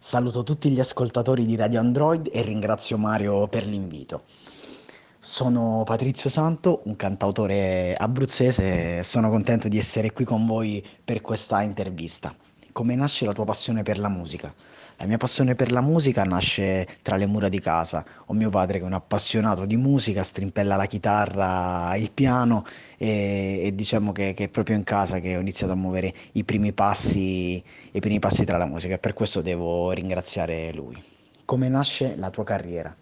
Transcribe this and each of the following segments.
Saluto tutti gli ascoltatori di Radio Android e ringrazio Mario per l'invito. Sono Patrizio Santo, un cantautore abruzzese e sono contento di essere qui con voi per questa intervista. Come nasce la tua passione per la musica? La mia passione per la musica nasce tra le mura di casa. Ho mio padre che è un appassionato di musica, strimpella la chitarra, il piano e, e diciamo che, che, è proprio in casa che ho iniziato a muovere i primi passi, i primi passi tra la musica e per questo devo ringraziare lui. Come nasce la tua carriera?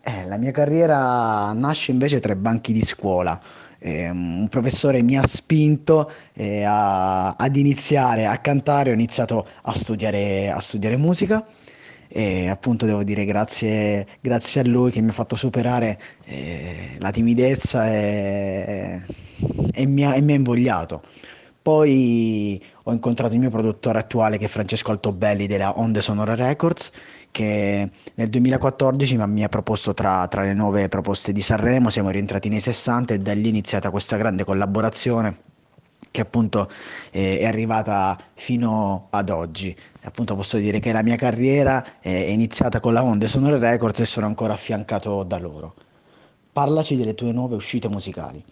Eh, la mia carriera nasce invece tra i banchi di scuola. Eh, un professore mi ha spinto eh, a, ad iniziare a cantare, ho iniziato a studiare, a studiare musica e appunto devo dire grazie, grazie, a lui che mi ha fatto superare eh, la timidezza e, e, mi ha, e mi ha invogliato. Poi ho incontrato il mio produttore attuale che è Francesco Altobelli della Onde Sonora Records che nel 2014 mi ha proposto tra, tra, le nuove proposte di Sanremo, siamo rientrati nei 60 e da lì è iniziata questa grande collaborazione che appunto eh, è arrivata fino ad oggi. Appunto posso dire che la mia carriera è iniziata con la Onde Sonore Records e sono ancora affiancato da loro. Parlaci delle tue nuove uscite musicali.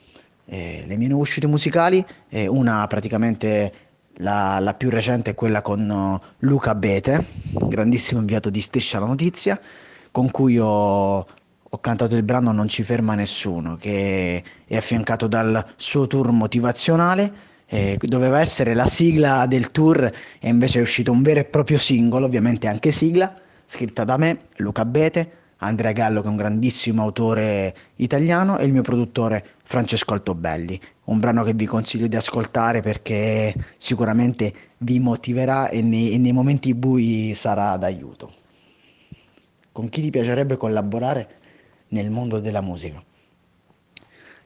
Eh, le mie nuove uscite musicali, eh, una praticamente la, la, più recente è quella con uh, Luca Bete, grandissimo inviato di Striscia la Notizia, con cui ho, ho, cantato il brano Non ci ferma nessuno, che è affiancato dal suo tour motivazionale. Eh, doveva essere la sigla del tour e invece è uscito un vero e proprio singolo, ovviamente anche sigla, scritta da me, Luca Bete, Andrea Gallo che è un grandissimo autore italiano e il mio produttore Francesco Altobelli. Un brano che vi consiglio di ascoltare perché sicuramente vi motiverà e nei, e nei momenti bui sarà d'aiuto. Con chi ti piacerebbe collaborare nel mondo della musica?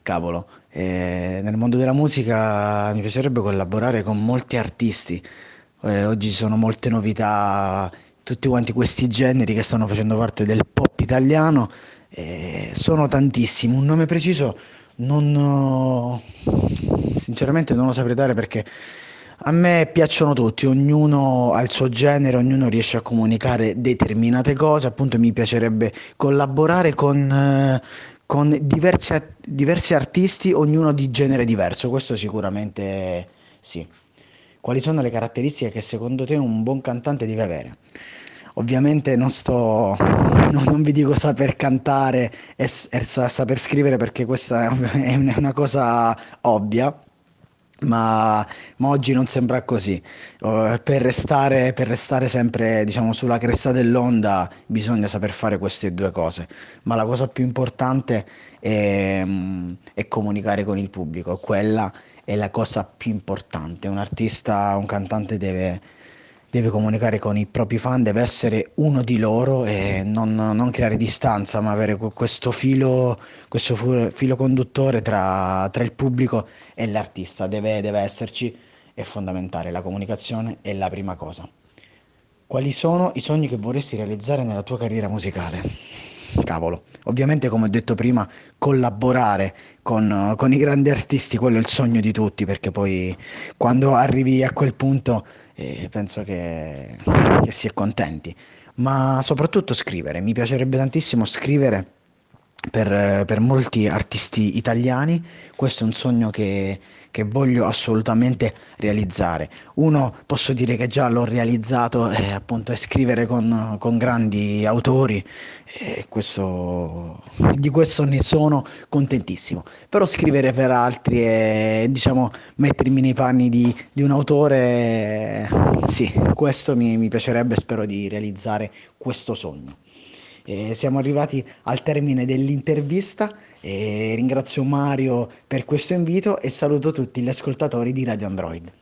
Cavolo, eh, nel mondo della musica mi piacerebbe collaborare con molti artisti. Eh, oggi ci sono molte novità tutti quanti questi generi che stanno facendo parte del pop italiano eh, sono tantissimi. Un nome preciso non sinceramente non lo saprei dare perché a me piacciono tutti, ognuno ha il suo genere, ognuno riesce a comunicare determinate cose, appunto mi piacerebbe collaborare con, eh, con diversi, diversi artisti, ognuno di genere diverso, questo sicuramente sì. Quali sono le caratteristiche che secondo te un buon cantante deve avere? Ovviamente non sto, no, non vi dico saper cantare e, e saper scrivere perché questa è una cosa ovvia, ma, ma, oggi non sembra così. Uh, per, restare, per, restare, sempre diciamo, sulla cresta dell'onda bisogna saper fare queste due cose, ma la cosa più importante è, è comunicare con il pubblico, quella è la cosa più importante. Un artista, un cantante deve deve comunicare con i propri fan, deve essere uno di loro e non, non creare distanza, ma avere questo filo, questo filo conduttore tra, tra, il pubblico e l'artista, deve, deve esserci, è fondamentale, la comunicazione è la prima cosa. Quali sono i sogni che vorresti realizzare nella tua carriera musicale? Cavolo, ovviamente come ho detto prima, collaborare con, con i grandi artisti, quello è il sogno di tutti, perché poi quando arrivi a quel punto e penso che, che si è contenti. Ma soprattutto scrivere, mi piacerebbe tantissimo scrivere per, per molti artisti italiani, questo è un sogno che, che voglio assolutamente realizzare. Uno posso dire che già l'ho realizzato, eh, appunto, è scrivere con, con grandi autori, e questo, di questo ne sono contentissimo. Però scrivere per altri e diciamo mettermi nei panni di, di un autore, sì, questo mi, mi piacerebbe, spero di realizzare questo sogno. E siamo arrivati al termine dell'intervista e ringrazio Mario per questo invito e saluto tutti gli ascoltatori di Radio Android.